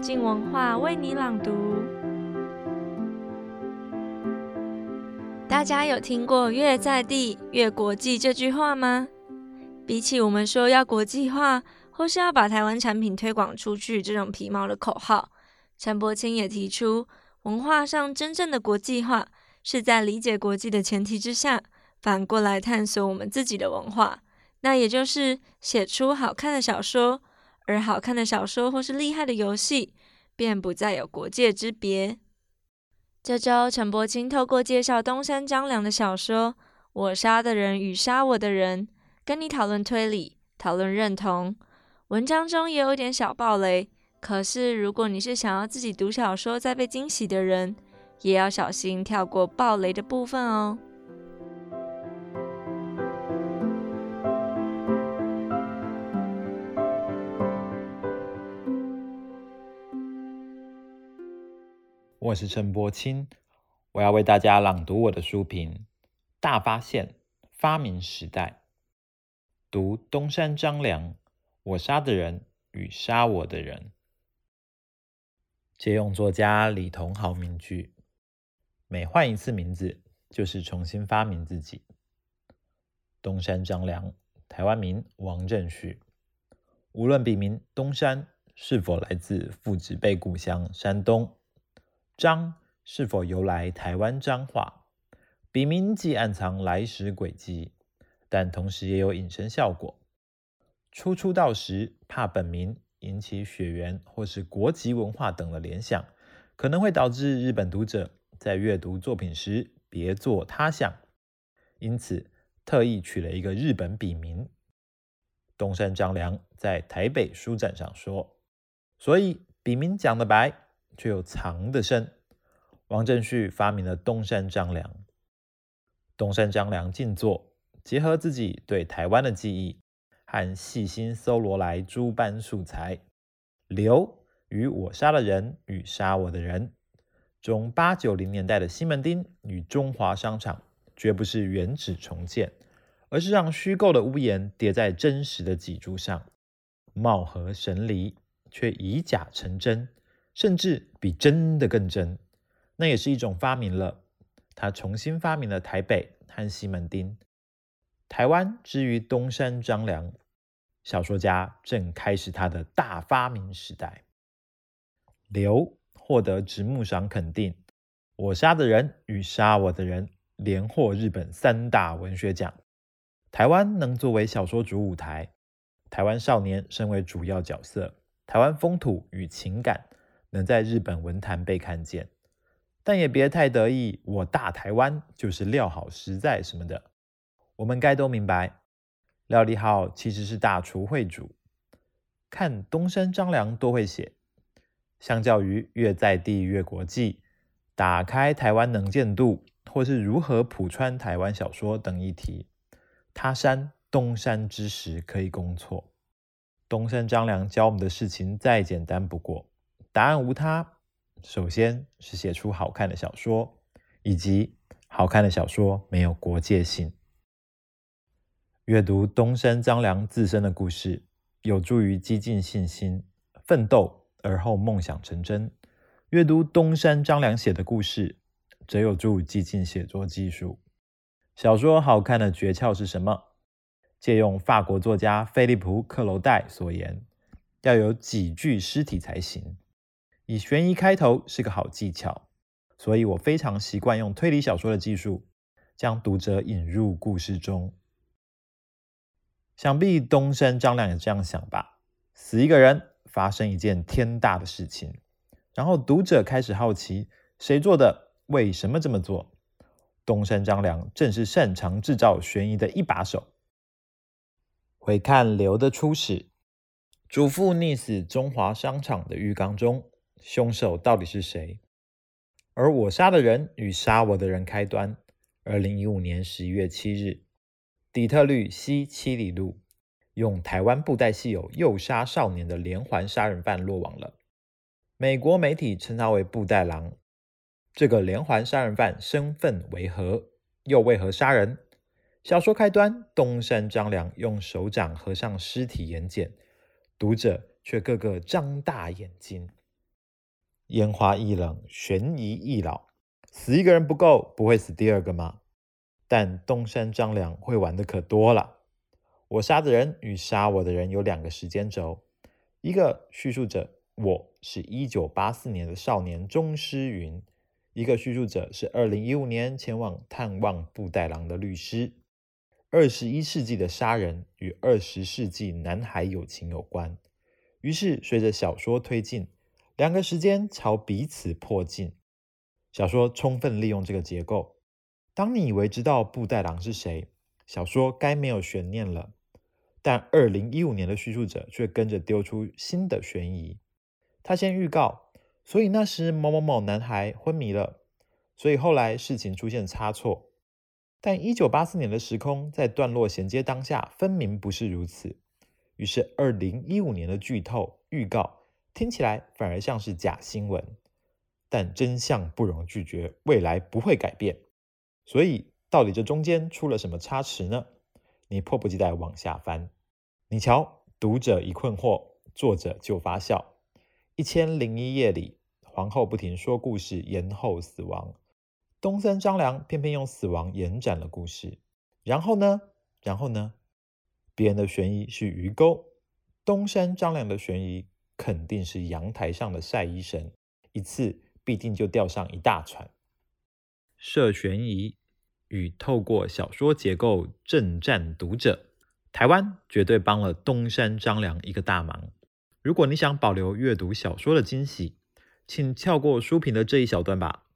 静文化为你朗读。大家有听过“越在地越国际”这句话吗？比起我们说要国际化，或是要把台湾产品推广出去这种皮毛的口号，陈柏青也提出，文化上真正的国际化，是在理解国际的前提之下，反过来探索我们自己的文化。那也就是写出好看的小说，而好看的小说或是厉害的游戏，便不再有国界之别。这周，陈柏青透过介绍东山张良的小说《我杀的人与杀我的人》，跟你讨论推理，讨论认同。文章中也有点小爆雷，可是如果你是想要自己读小说再被惊喜的人，也要小心跳过爆雷的部分哦。我是陈柏清，我要为大家朗读我的书评《大发现：发明时代》，读东山张良《我杀的人与杀我的人》，借用作家李桐豪名句：每换一次名字，就是重新发明自己。东山张良，台湾名王正旭，无论笔名东山是否来自父执辈故乡山东。张是否由来台湾彰化？笔名既暗藏来时轨迹，但同时也有隐身效果。初出道时，怕本名引起血缘或是国籍文化等的联想，可能会导致日本读者在阅读作品时别作他想，因此特意取了一个日本笔名。东山张良在台北书展上说：“所以笔名讲得白。”却又藏得深。王振旭发明了东山张良。东山张良静坐，结合自己对台湾的记忆和细心搜罗来诸般素材，留与我杀的人与杀我的人中八九零年代的西门町与中华商场，绝不是原址重建，而是让虚构的屋檐叠在真实的脊柱上，貌合神离，却以假成真。甚至比真的更真，那也是一种发明了。他重新发明了台北和西门町。台湾之于东山张良，小说家正开始他的大发明时代。刘获得直木赏肯定，我杀的人与杀我的人连获日本三大文学奖。台湾能作为小说主舞台，台湾少年身为主要角色，台湾风土与情感。能在日本文坛被看见，但也别太得意。我大台湾就是料好实在什么的，我们该都明白。料理好其实是大厨会煮。看东山张良多会写，相较于越在地越国际，打开台湾能见度，或是如何普穿台湾小说等议题，他山东山之时可以攻错。东山张良教我们的事情再简单不过。答案无他，首先是写出好看的小说，以及好看的小说没有国界性。阅读东山张良自身的故事，有助于激进信心、奋斗而后梦想成真；阅读东山张良写的故事，则有助激进写作技术。小说好看的诀窍是什么？借用法国作家菲利普·克罗代所言，要有几具尸体才行。以悬疑开头是个好技巧，所以我非常习惯用推理小说的技术，将读者引入故事中。想必东山张良也这样想吧？死一个人，发生一件天大的事情，然后读者开始好奇谁做的，为什么这么做？东山张良正是擅长制造悬疑的一把手。回看刘的初始，祖父溺死中华商场的浴缸中。凶手到底是谁？而我杀的人与杀我的人开端，二零一五年十一月七日，底特律西七里路，用台湾布袋戏友诱杀少年的连环杀人犯落网了。美国媒体称他为布袋狼。这个连环杀人犯身份为何？又为何杀人？小说开端，东山张良用手掌合上尸体眼睑，读者却个个张大眼睛。烟花易冷，悬疑易老，死一个人不够，不会死第二个吗？但东山张良会玩的可多了。我杀的人与杀我的人有两个时间轴，一个叙述者我是一九八四年的少年钟诗云，一个叙述者是二零一五年前往探望布袋郎的律师。二十一世纪的杀人与二十世纪男孩友情有关，于是随着小说推进，两个时间朝彼此迫近。小说充分利用这个结构。当你以为知道布袋狼是谁，小说该没有悬念了。但二零一五年的叙述者却跟着丢出新的悬疑。他先预告，所以那时某某某男孩昏迷了，所以后来事情出现差错。但一九八四年的时空在段落衔接当下，分明不是如此。于是二零一五年的剧透预告听起来反而像是假新闻。但真相不容拒绝，未来不会改变。所以到底这中间出了什么差池呢？你迫不及待往下翻，你瞧，读者一困惑，作者就发笑。一千零一夜里，皇后不停说故事，延后死亡。东山张良偏偏用死亡延展了故事。然后呢？然后呢？别人的悬疑是鱼钩，东山张良的悬疑肯定是阳台上的晒衣绳，一次必定就钓上一大船。设悬疑。与透过小说结构震战读者，台湾绝对帮了东山张良一个大忙。如果你想保留阅读小说的惊喜，请跳过书评的这一小段吧。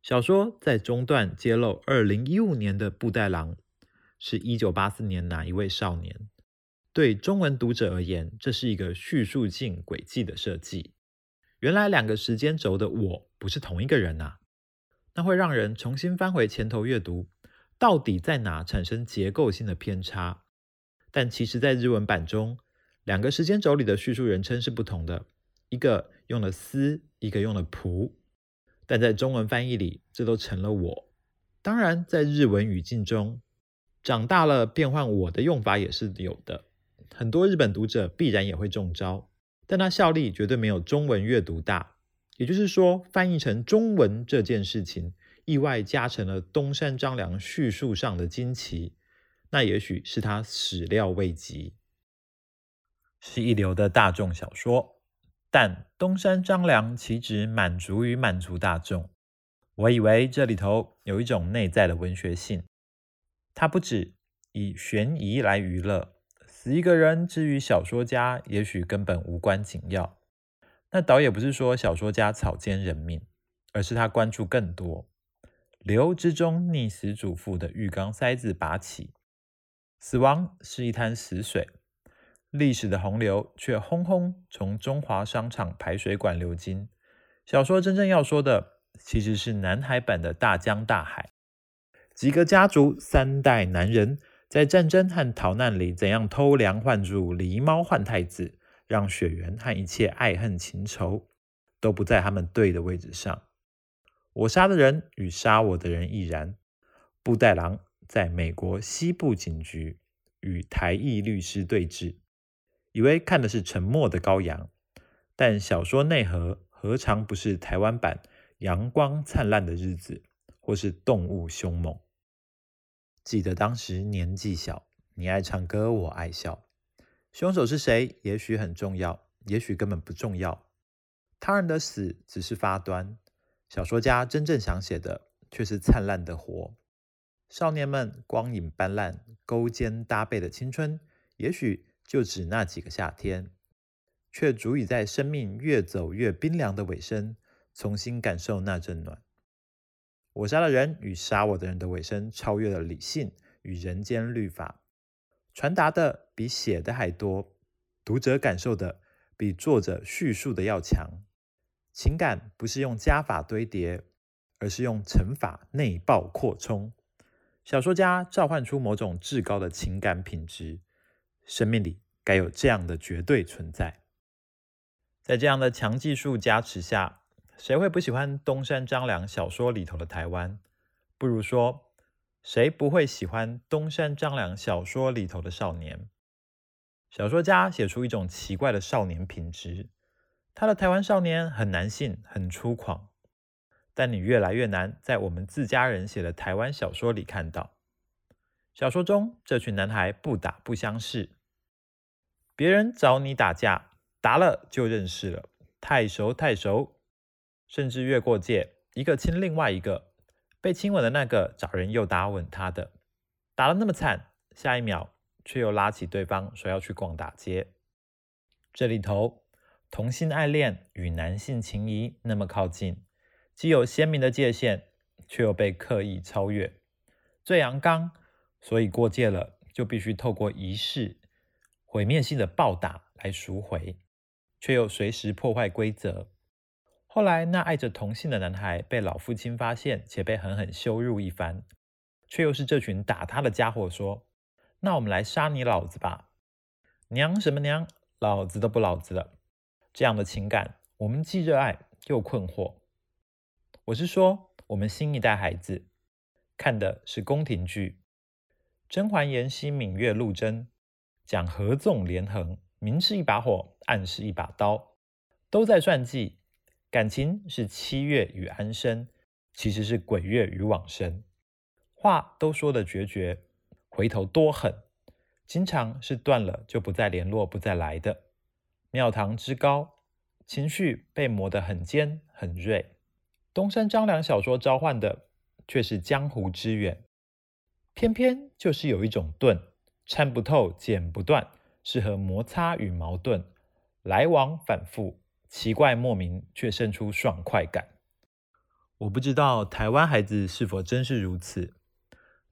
小说在中段揭露，二零一五年的布袋郎是一九八四年哪一位少年？对中文读者而言，这是一个叙述性轨迹的设计。原来两个时间轴的我不是同一个人啊。那会让人重新翻回前头阅读，到底在哪产生结构性的偏差？但其实，在日文版中，两个时间轴里的叙述人称是不同的，一个用了“私”，一个用了“仆”。但在中文翻译里，这都成了“我”。当然，在日文语境中，长大了变换“我”的用法也是有的，很多日本读者必然也会中招，但它效力绝对没有中文阅读大。也就是说，翻译成中文这件事情，意外加成了东山张良叙述上的惊奇。那也许是他始料未及，是一流的大众小说。但东山张良岂止满足于满足大众？我以为这里头有一种内在的文学性。他不止以悬疑来娱乐，死一个人之于小说家，也许根本无关紧要。那倒也不是说小说家草菅人命，而是他关注更多。流之中溺死主妇的浴缸塞子拔起，死亡是一滩死水，历史的洪流却轰轰从中华商场排水管流经。小说真正要说的，其实是南海版的大江大海。几个家族三代男人在战争和逃难里，怎样偷梁换柱、狸猫换太子。让血缘和一切爱恨情仇都不在他们对的位置上。我杀的人与杀我的人亦然。布袋狼在美国西部警局与台裔律师对峙，以为看的是沉默的羔羊，但小说内核何尝不是台湾版阳光灿烂的日子，或是动物凶猛？记得当时年纪小，你爱唱歌，我爱笑。凶手是谁？也许很重要，也许根本不重要。他人的死只是发端，小说家真正想写的却是灿烂的活。少年们光影斑斓、勾肩搭背的青春，也许就只那几个夏天，却足以在生命越走越冰凉的尾声，重新感受那阵暖。我杀了人与杀我的人的尾声，超越了理性与人间律法。传达的比写的还多，读者感受的比作者叙述的要强。情感不是用加法堆叠，而是用乘法内爆扩充。小说家召唤出某种至高的情感品质，生命里该有这样的绝对存在。在这样的强技术加持下，谁会不喜欢东山张良小说里头的台湾？不如说。谁不会喜欢东山张良小说里头的少年？小说家写出一种奇怪的少年品质，他的台湾少年很男性，很粗犷，但你越来越难在我们自家人写的台湾小说里看到。小说中这群男孩不打不相识，别人找你打架，打了就认识了，太熟太熟，甚至越过界，一个亲另外一个，被亲吻的那个找人又打吻他的，打得那么惨，下一秒却又拉起对方说要去逛大街。这里头。同性爱恋与男性情谊那么靠近，既有鲜明的界限，却又被刻意超越。最阳刚，所以过界了就必须透过仪式、毁灭性的暴打来赎回，却又随时破坏规则。后来，那爱着同性的男孩被老父亲发现，且被狠狠羞辱一番，却又是这群打他的家伙说：“那我们来杀你老子吧！”娘什么娘？老子都不老子了。这样的情感，我们既热爱又困惑。我是说，我们新一代孩子看的是宫廷剧，甄嬛、延禧、芈月、陆贞讲合纵连横，明是一把火，暗是一把刀，都在算计。感情是七月与安生，其实是鬼月与往生。话都说得决绝，回头多狠，经常是断了就不再联络，不再来的。庙堂之高，情绪被磨得很尖很锐。东山张良小说召唤的却是江湖之远，偏偏就是有一种钝，参不透，剪不断，适合摩擦与矛盾，来往反复，奇怪莫名，却生出爽快感。我不知道台湾孩子是否真是如此，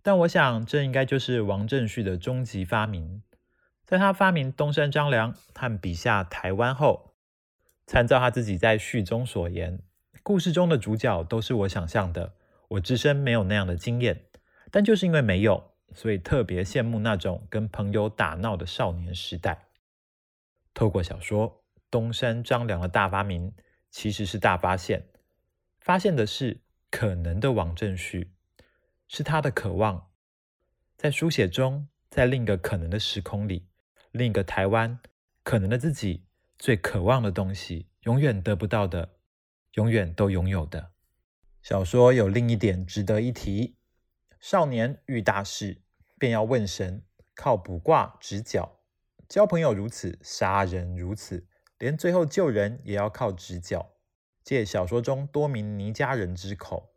但我想这应该就是王振旭的终极发明。在他发明东山张良和笔下台湾后，参照他自己在序中所言，故事中的主角都是我想象的。我自身没有那样的经验，但就是因为没有，所以特别羡慕那种跟朋友打闹的少年时代。透过小说，东山张良的大发明其实是大发现，发现的是可能的王正旭，是他的渴望，在书写中，在另一个可能的时空里。另一个台湾，可能的自己最渴望的东西，永远得不到的，永远都拥有的。小说有另一点值得一提：少年遇大事，便要问神，靠卜卦指角；交朋友如此，杀人如此，连最后救人也要靠指角。借小说中多名尼家人之口，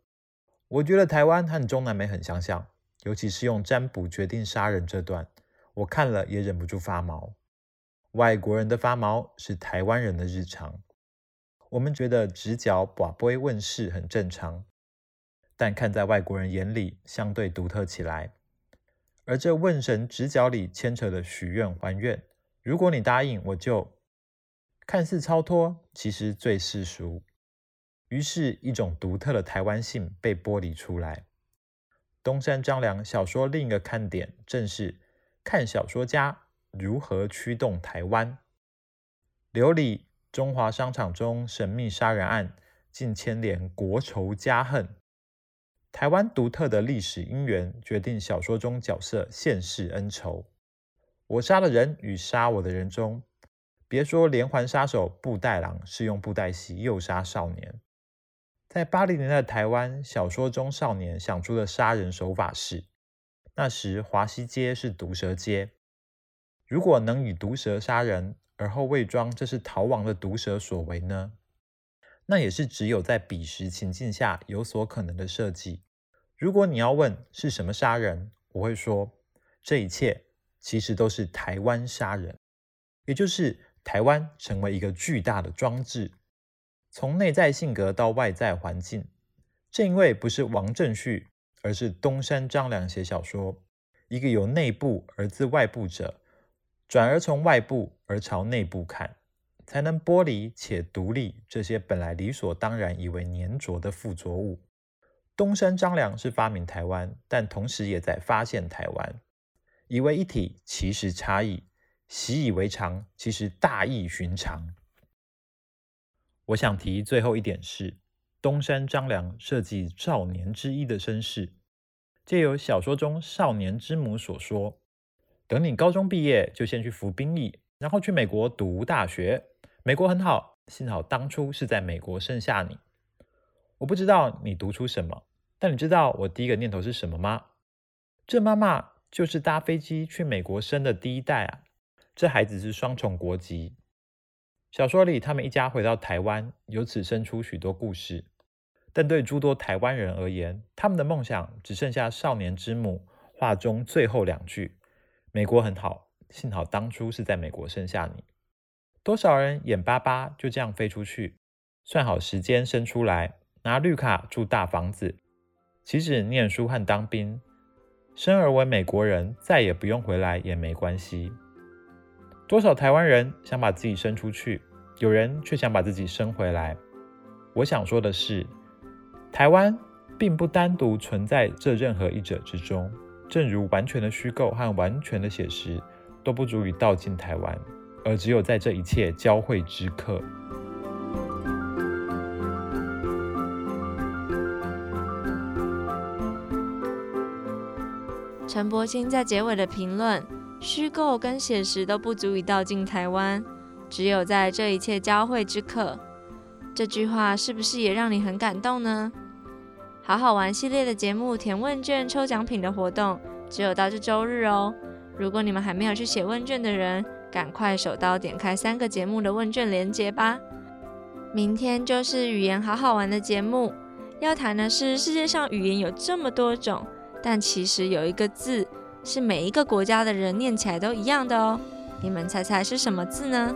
我觉得台湾和中南美很相像，尤其是用占卜决定杀人这段。我看了也忍不住发毛。外国人的发毛是台湾人的日常。我们觉得指角、把杯、问事很正常，但看在外国人眼里，相对独特起来。而这问神指角里牵扯的许愿还愿，如果你答应，我就看似超脱，其实最世俗。于是，一种独特的台湾性被剥离出来。东山张良小说另一个看点，正是。看小说家如何驱动台湾。刘里中华商场中神秘杀人案，竟牵连国仇家恨。台湾独特的历史因缘，决定小说中角色现世恩仇。我杀的人与杀我的人中，别说连环杀手布袋郎是用布袋戏诱杀少年，在八零年代台湾，小说中少年想出的杀人手法是。那时华西街是毒蛇街，如果能以毒蛇杀人，而后伪装这是逃亡的毒蛇所为呢？那也是只有在彼时情境下有所可能的设计。如果你要问是什么杀人，我会说这一切其实都是台湾杀人，也就是台湾成为一个巨大的装置，从内在性格到外在环境。正因为不是王正旭。而是东山张良写小说，一个由内部而自外部者，转而从外部而朝内部看，才能剥离且独立这些本来理所当然以为粘着的附着物。东山张良是发明台湾，但同时也在发现台湾。以为一体，其实差异；习以为常，其实大异寻常。我想提最后一点是。东山张良设计少年之一的身世，借由小说中少年之母所说：“等你高中毕业，就先去服兵役，然后去美国读大学。美国很好，幸好当初是在美国生下你。我不知道你读出什么，但你知道我第一个念头是什么吗？这妈妈就是搭飞机去美国生的第一代啊！这孩子是双重国籍。小说里，他们一家回到台湾，由此生出许多故事。但对诸多台湾人而言，他们的梦想只剩下少年之母话中最后两句：“美国很好，幸好当初是在美国生下你。”多少人眼巴巴就这样飞出去，算好时间生出来，拿绿卡住大房子，岂止念书和当兵，生而为美国人，再也不用回来也没关系。多少台湾人想把自己生出去，有人却想把自己生回来。我想说的是，台湾并不单独存在这任何一者之中，正如完全的虚构和完全的写实都不足以道尽台湾，而只有在这一切交汇之刻。陈柏青在结尾的评论：虚构跟写实都不足以道尽台湾，只有在这一切交汇之刻。这句话是不是也让你很感动呢？好好玩系列的节目填问卷抽奖品的活动，只有到这周日哦。如果你们还没有去写问卷的人，赶快手刀点开三个节目的问卷连接吧。明天就是语言好好玩的节目，要谈的是世界上语言有这么多种，但其实有一个字是每一个国家的人念起来都一样的哦。你们猜猜是什么字呢？